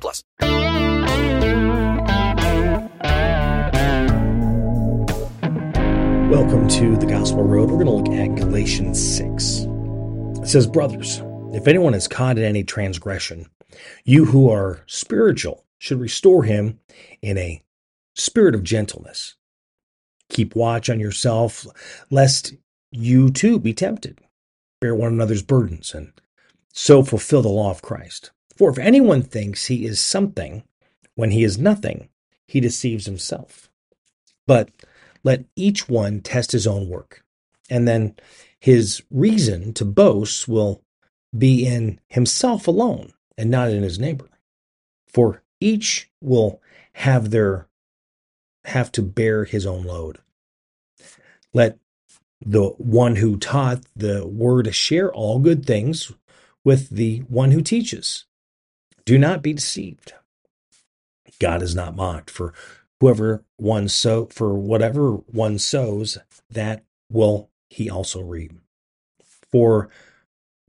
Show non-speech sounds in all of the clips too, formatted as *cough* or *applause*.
plus. Welcome to the Gospel Road. We're going to look at Galatians 6. It says, Brothers, if anyone is caught in any transgression, you who are spiritual should restore him in a spirit of gentleness. Keep watch on yourself, lest you too be tempted. Bear one another's burdens, and so fulfill the law of Christ. For if anyone thinks he is something when he is nothing, he deceives himself. But let each one test his own work, and then his reason to boast will be in himself alone and not in his neighbor. For each will have their have to bear his own load. Let the one who taught the word share all good things with the one who teaches. Do not be deceived. God is not mocked, for whoever one sow for whatever one sows, that will he also reap. For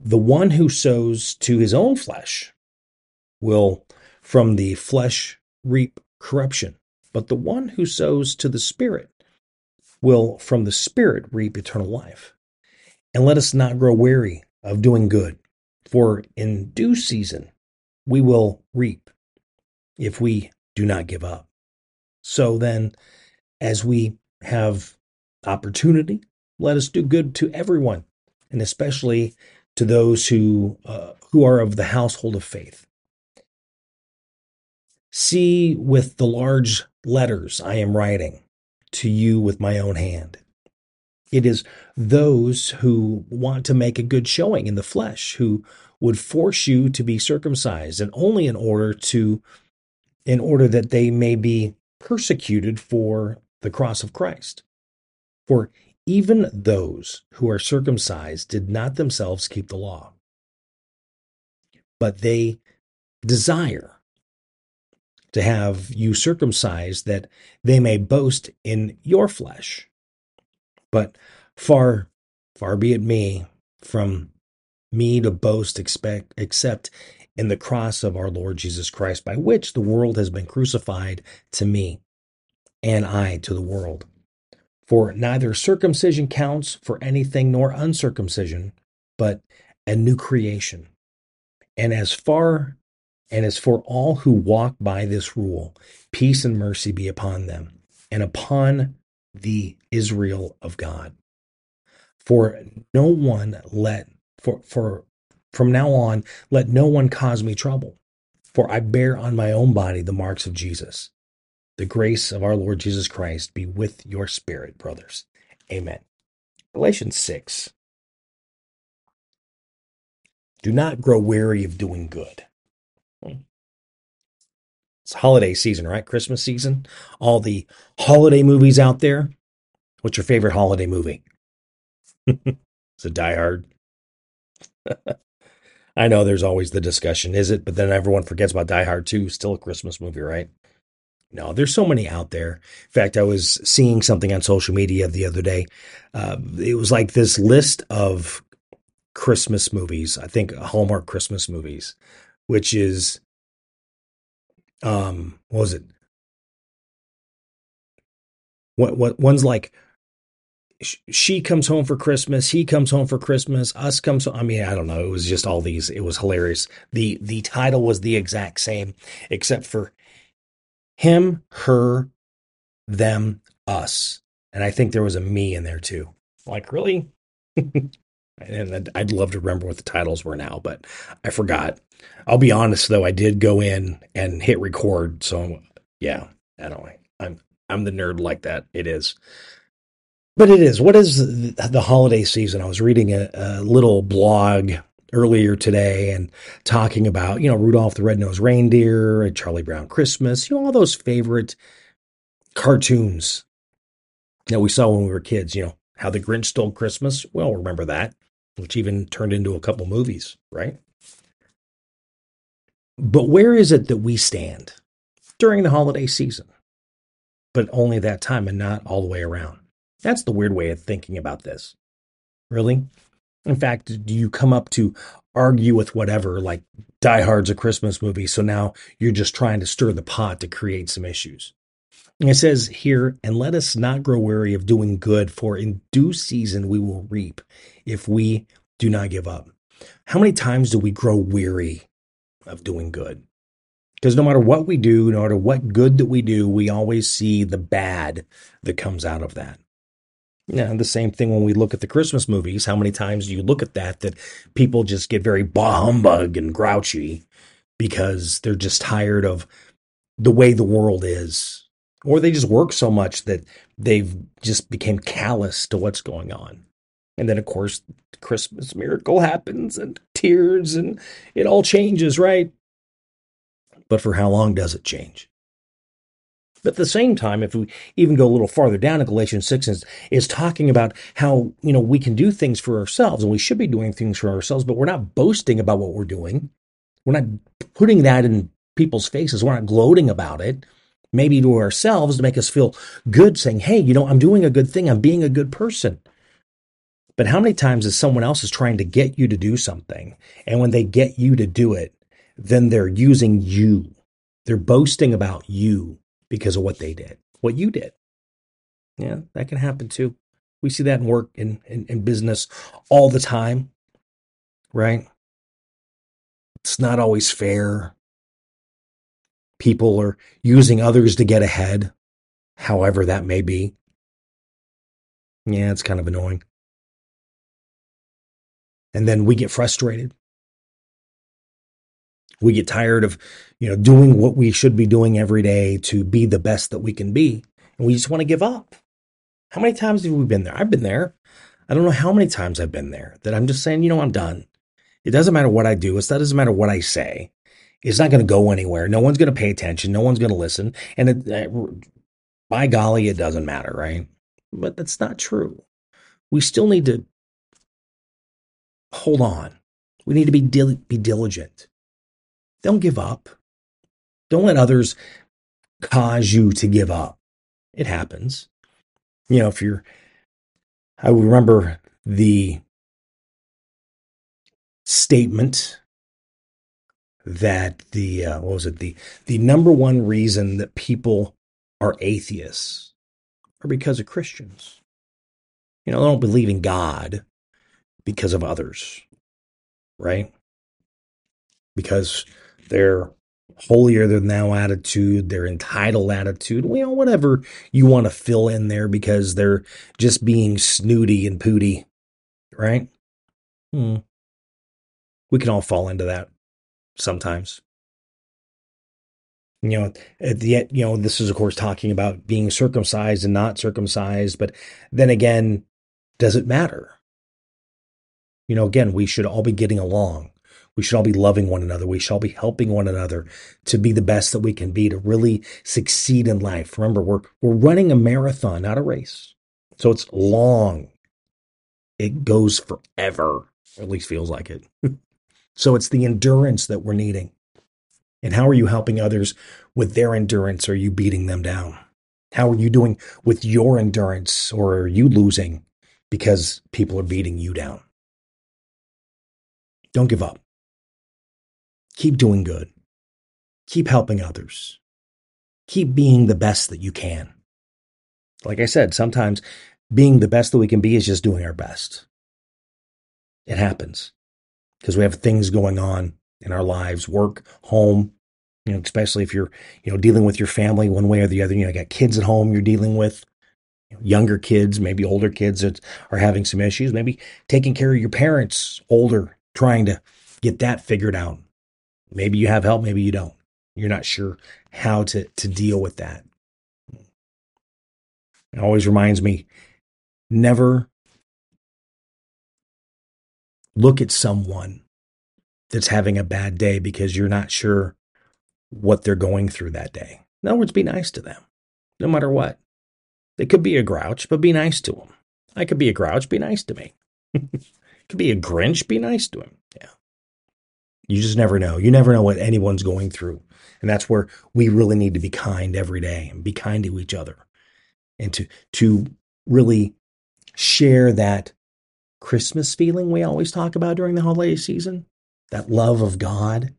the one who sows to his own flesh will from the flesh reap corruption, but the one who sows to the Spirit will from the Spirit reap eternal life. And let us not grow weary of doing good, for in due season we will reap if we do not give up. So then, as we have opportunity, let us do good to everyone, and especially to those who uh, who are of the household of faith. See with the large letters I am writing to you with my own hand. It is those who want to make a good showing in the flesh who would force you to be circumcised and only in order to in order that they may be persecuted for the cross of Christ. For even those who are circumcised did not themselves keep the law, but they desire to have you circumcised that they may boast in your flesh. But far, far be it me from me to boast expect, except in the cross of our Lord Jesus Christ, by which the world has been crucified to me, and I to the world. For neither circumcision counts for anything nor uncircumcision, but a new creation. And as far and as for all who walk by this rule, peace and mercy be upon them and upon the Israel of God. For no one let for for from now on let no one cause me trouble, for I bear on my own body the marks of Jesus. The grace of our Lord Jesus Christ be with your spirit, brothers. Amen. Galatians 6. Do not grow weary of doing good. It's holiday season, right? Christmas season. All the holiday movies out there. What's your favorite holiday movie? *laughs* it's a Die Hard. *laughs* I know there's always the discussion, is it? But then everyone forgets about Die Hard 2, still a Christmas movie, right? No, there's so many out there. In fact, I was seeing something on social media the other day. Uh, it was like this list of Christmas movies, I think Hallmark Christmas movies, which is, um, what was it? What, what, one's like she comes home for Christmas, he comes home for Christmas, us comes home. I mean, I don't know. It was just all these. It was hilarious. The the title was the exact same, except for him, her, them, us. And I think there was a me in there too. Like, really? *laughs* and I'd love to remember what the titles were now, but I forgot. I'll be honest though, I did go in and hit record. So yeah, I don't. I'm I'm the nerd like that. It is. But it is. What is the holiday season? I was reading a, a little blog earlier today and talking about, you know, Rudolph the Red-Nosed Reindeer Charlie Brown Christmas, you know, all those favorite cartoons that we saw when we were kids, you know, How the Grinch Stole Christmas. Well, remember that, which even turned into a couple movies, right? But where is it that we stand during the holiday season? But only that time and not all the way around. That's the weird way of thinking about this. Really? In fact, do you come up to argue with whatever, like Die Hard's a Christmas movie, so now you're just trying to stir the pot to create some issues? And it says here, and let us not grow weary of doing good, for in due season we will reap if we do not give up. How many times do we grow weary of doing good? Because no matter what we do, no matter what good that we do, we always see the bad that comes out of that. Yeah, the same thing when we look at the Christmas movies. How many times do you look at that that people just get very bah humbug and grouchy because they're just tired of the way the world is, or they just work so much that they've just became callous to what's going on. And then, of course, the Christmas miracle happens and tears and it all changes, right? But for how long does it change? But at the same time, if we even go a little farther down in Galatians 6 is, is talking about how, you know, we can do things for ourselves and we should be doing things for ourselves, but we're not boasting about what we're doing. We're not putting that in people's faces. We're not gloating about it. Maybe to ourselves to make us feel good, saying, hey, you know, I'm doing a good thing. I'm being a good person. But how many times is someone else is trying to get you to do something? And when they get you to do it, then they're using you. They're boasting about you because of what they did, what you did. Yeah, that can happen too. We see that in work in, in, in business all the time, right? It's not always fair. People are using others to get ahead, however that may be. Yeah, it's kind of annoying. And then we get frustrated we get tired of you know doing what we should be doing every day to be the best that we can be and we just want to give up. How many times have we been there? I've been there. I don't know how many times i've been there that i'm just saying you know i'm done. It doesn't matter what i do it doesn't matter what i say. It's not going to go anywhere. No one's going to pay attention. No one's going to listen. And it, uh, by golly it doesn't matter right? But that's not true. We still need to hold on. We need to be dil- be diligent don't give up. Don't let others cause you to give up. It happens. You know, if you're, I remember the statement that the, uh, what was it? The, the number one reason that people are atheists are because of Christians. You know, they don't believe in God because of others, right? Because their holier than thou attitude, their entitled attitude, know, whatever you want to fill in there because they're just being snooty and pooty, right? Hmm. We can all fall into that sometimes. You know, at the you know, this is of course talking about being circumcised and not circumcised, but then again, does it matter? You know, again, we should all be getting along we should all be loving one another. We should all be helping one another to be the best that we can be, to really succeed in life. Remember, we're, we're running a marathon, not a race. So it's long. It goes forever, at least feels like it. *laughs* so it's the endurance that we're needing. And how are you helping others with their endurance? Are you beating them down? How are you doing with your endurance? Or are you losing because people are beating you down? Don't give up. Keep doing good. Keep helping others. Keep being the best that you can. Like I said, sometimes being the best that we can be is just doing our best. It happens because we have things going on in our lives, work, home, you know, especially if you're, you know, dealing with your family one way or the other. You know, you got kids at home you're dealing with, younger kids, maybe older kids that are having some issues, maybe taking care of your parents, older, trying to get that figured out. Maybe you have help, maybe you don't. You're not sure how to, to deal with that. It always reminds me never look at someone that's having a bad day because you're not sure what they're going through that day. In other words, be nice to them, no matter what. They could be a grouch, but be nice to them. I could be a grouch, be nice to me. *laughs* could be a Grinch, be nice to him. You just never know. You never know what anyone's going through. And that's where we really need to be kind every day and be kind to each other and to to really share that Christmas feeling we always talk about during the holiday season, that love of God,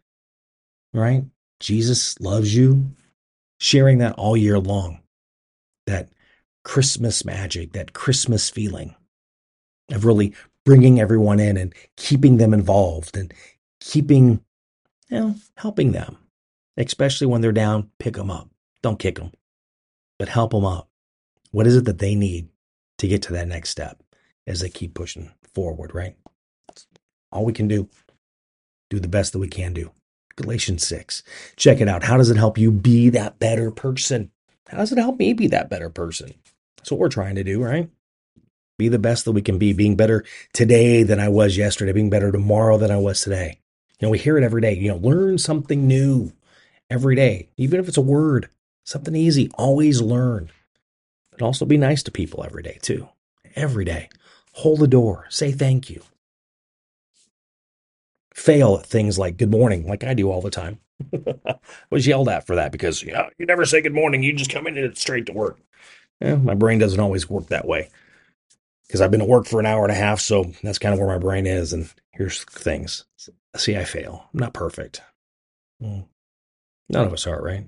right? Jesus loves you. Sharing that all year long, that Christmas magic, that Christmas feeling of really bringing everyone in and keeping them involved and keeping, you know, helping them, especially when they're down, pick them up. Don't kick them, but help them up. What is it that they need to get to that next step as they keep pushing forward, right? All we can do, do the best that we can do. Galatians 6. Check it out. How does it help you be that better person? How does it help me be that better person? That's what we're trying to do, right? Be the best that we can be, being better today than I was yesterday, being better tomorrow than I was today. Know, we hear it every day. You know, learn something new every day, even if it's a word, something easy. Always learn. But also be nice to people every day, too. Every day. Hold the door. Say thank you. Fail at things like good morning, like I do all the time. *laughs* Was yelled at for that because you, know, you never say good morning. You just come in and it's straight to work. Yeah, my brain doesn't always work that way because I've been at work for an hour and a half. So that's kind of where my brain is. And here's things. See, I fail. I'm not perfect. Hmm. None of us are, right?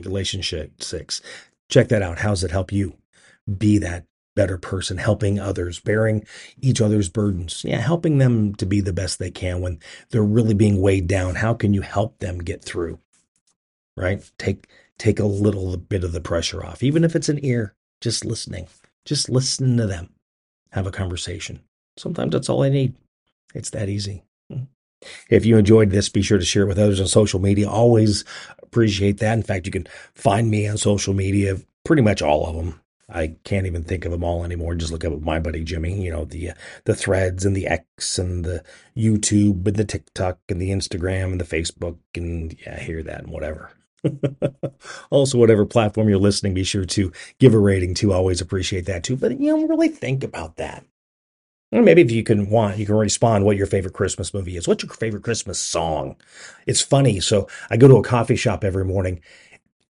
Galatians 6. Check that out. How does it help you be that better person, helping others, bearing each other's burdens? Yeah, helping them to be the best they can when they're really being weighed down. How can you help them get through? Right? Take take a little bit of the pressure off, even if it's an ear, just listening. Just listen to them. Have a conversation. Sometimes that's all I need. It's that easy. Mm-hmm. If you enjoyed this, be sure to share it with others on social media. Always appreciate that. In fact, you can find me on social media, pretty much all of them. I can't even think of them all anymore. Just look up my buddy Jimmy. You know the uh, the threads and the X and the YouTube and the TikTok and the Instagram and the Facebook and yeah, hear that and whatever. *laughs* also, whatever platform you're listening, be sure to give a rating too. Always appreciate that too. But you know, really think about that. Maybe if you can want, you can respond what your favorite Christmas movie is. What's your favorite Christmas song? It's funny. So I go to a coffee shop every morning.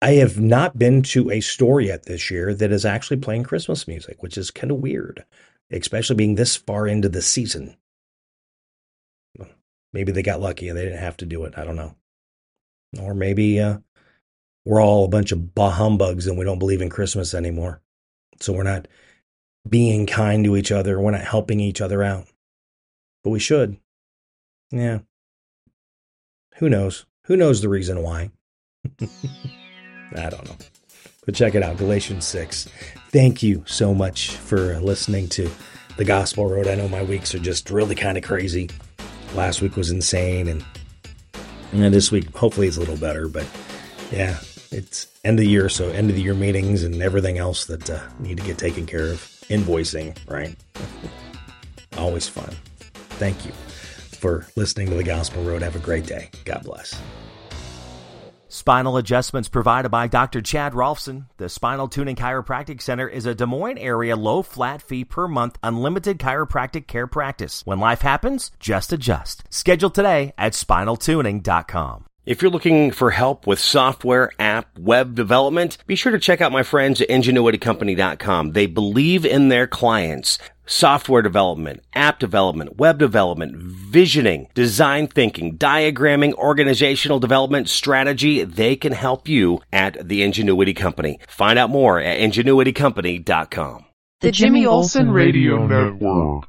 I have not been to a store yet this year that is actually playing Christmas music, which is kind of weird, especially being this far into the season. Maybe they got lucky and they didn't have to do it. I don't know. Or maybe uh, we're all a bunch of bah humbugs and we don't believe in Christmas anymore. So we're not being kind to each other. We're not helping each other out. But we should. Yeah. Who knows? Who knows the reason why? *laughs* I don't know. But check it out Galatians 6. Thank you so much for listening to the Gospel Road. I know my weeks are just really kind of crazy. Last week was insane, and, and this week, hopefully, it's a little better. But yeah, it's end of the year, so end of the year meetings and everything else that uh, need to get taken care of. Invoicing, right? Always fun. Thank you for listening to the Gospel Road. Have a great day. God bless. Spinal adjustments provided by Dr. Chad Rolfson. The Spinal Tuning Chiropractic Center is a Des Moines area low flat fee per month unlimited chiropractic care practice. When life happens, just adjust. Schedule today at spinaltuning.com. If you're looking for help with software, app, web development, be sure to check out my friends at ingenuitycompany.com. They believe in their clients. Software development, app development, web development, visioning, design thinking, diagramming, organizational development, strategy, they can help you at the Ingenuity Company. Find out more at ingenuitycompany.com. The Jimmy Olsen Radio Network.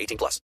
18 plus.